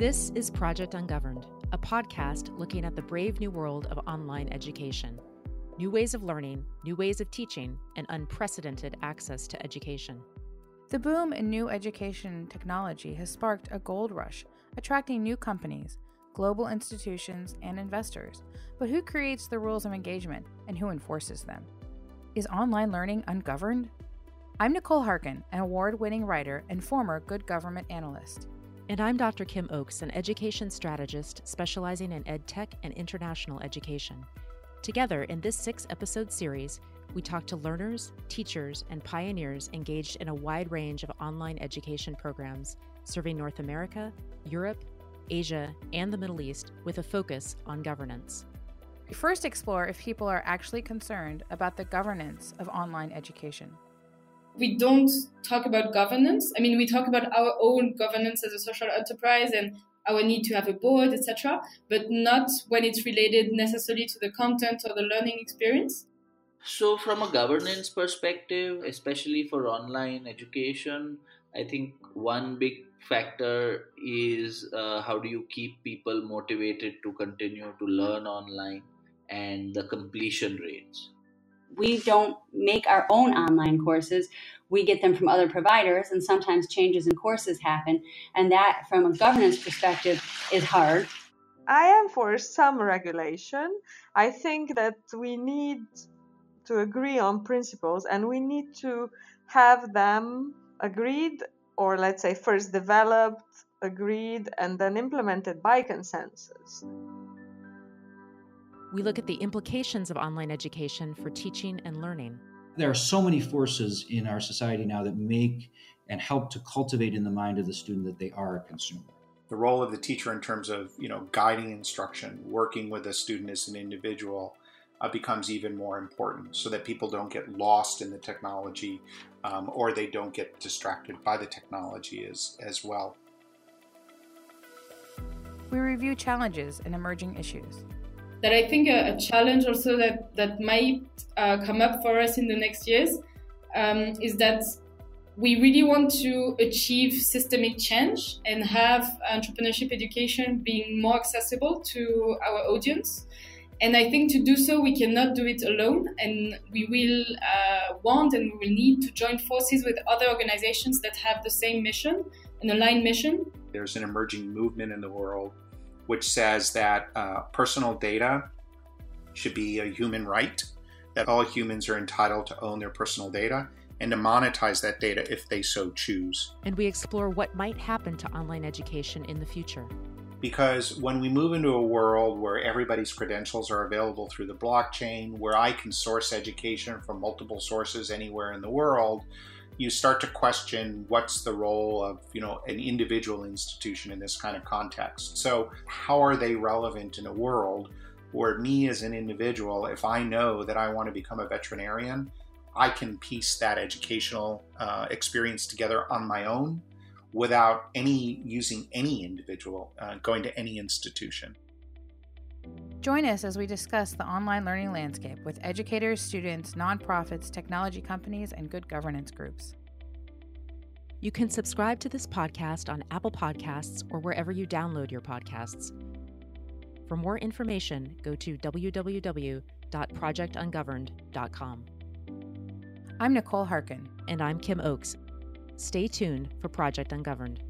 This is Project Ungoverned, a podcast looking at the brave new world of online education. New ways of learning, new ways of teaching, and unprecedented access to education. The boom in new education technology has sparked a gold rush, attracting new companies, global institutions, and investors. But who creates the rules of engagement and who enforces them? Is online learning ungoverned? I'm Nicole Harkin, an award winning writer and former good government analyst. And I'm Dr. Kim Oakes, an education strategist specializing in ed tech and international education. Together, in this six episode series, we talk to learners, teachers, and pioneers engaged in a wide range of online education programs serving North America, Europe, Asia, and the Middle East with a focus on governance. We first explore if people are actually concerned about the governance of online education we don't talk about governance. I mean, we talk about our own governance as a social enterprise and our need to have a board, etc., but not when it's related necessarily to the content or the learning experience. So, from a governance perspective, especially for online education, I think one big factor is uh, how do you keep people motivated to continue to learn online and the completion rates we don't make our own online courses. We get them from other providers, and sometimes changes in courses happen. And that, from a governance perspective, is hard. I am for some regulation. I think that we need to agree on principles and we need to have them agreed, or let's say, first developed, agreed, and then implemented by consensus. We look at the implications of online education for teaching and learning. There are so many forces in our society now that make and help to cultivate in the mind of the student that they are a consumer. The role of the teacher in terms of you know guiding instruction, working with a student as an individual, uh, becomes even more important so that people don't get lost in the technology um, or they don't get distracted by the technology as, as well. We review challenges and emerging issues that I think a, a challenge also that that might uh, come up for us in the next years um, is that we really want to achieve systemic change and have entrepreneurship education being more accessible to our audience. And I think to do so, we cannot do it alone, and we will uh, want and we will need to join forces with other organizations that have the same mission, an aligned mission. There's an emerging movement in the world which says that uh, personal data should be a human right, that all humans are entitled to own their personal data and to monetize that data if they so choose. And we explore what might happen to online education in the future. Because when we move into a world where everybody's credentials are available through the blockchain, where I can source education from multiple sources anywhere in the world, you start to question what's the role of you know an individual institution in this kind of context. So how are they relevant in a world where me as an individual if i know that i want to become a veterinarian i can piece that educational uh, experience together on my own without any using any individual uh, going to any institution Join us as we discuss the online learning landscape with educators, students, nonprofits, technology companies, and good governance groups. You can subscribe to this podcast on Apple Podcasts or wherever you download your podcasts. For more information, go to www.projectungoverned.com. I'm Nicole Harkin. And I'm Kim Oakes. Stay tuned for Project Ungoverned.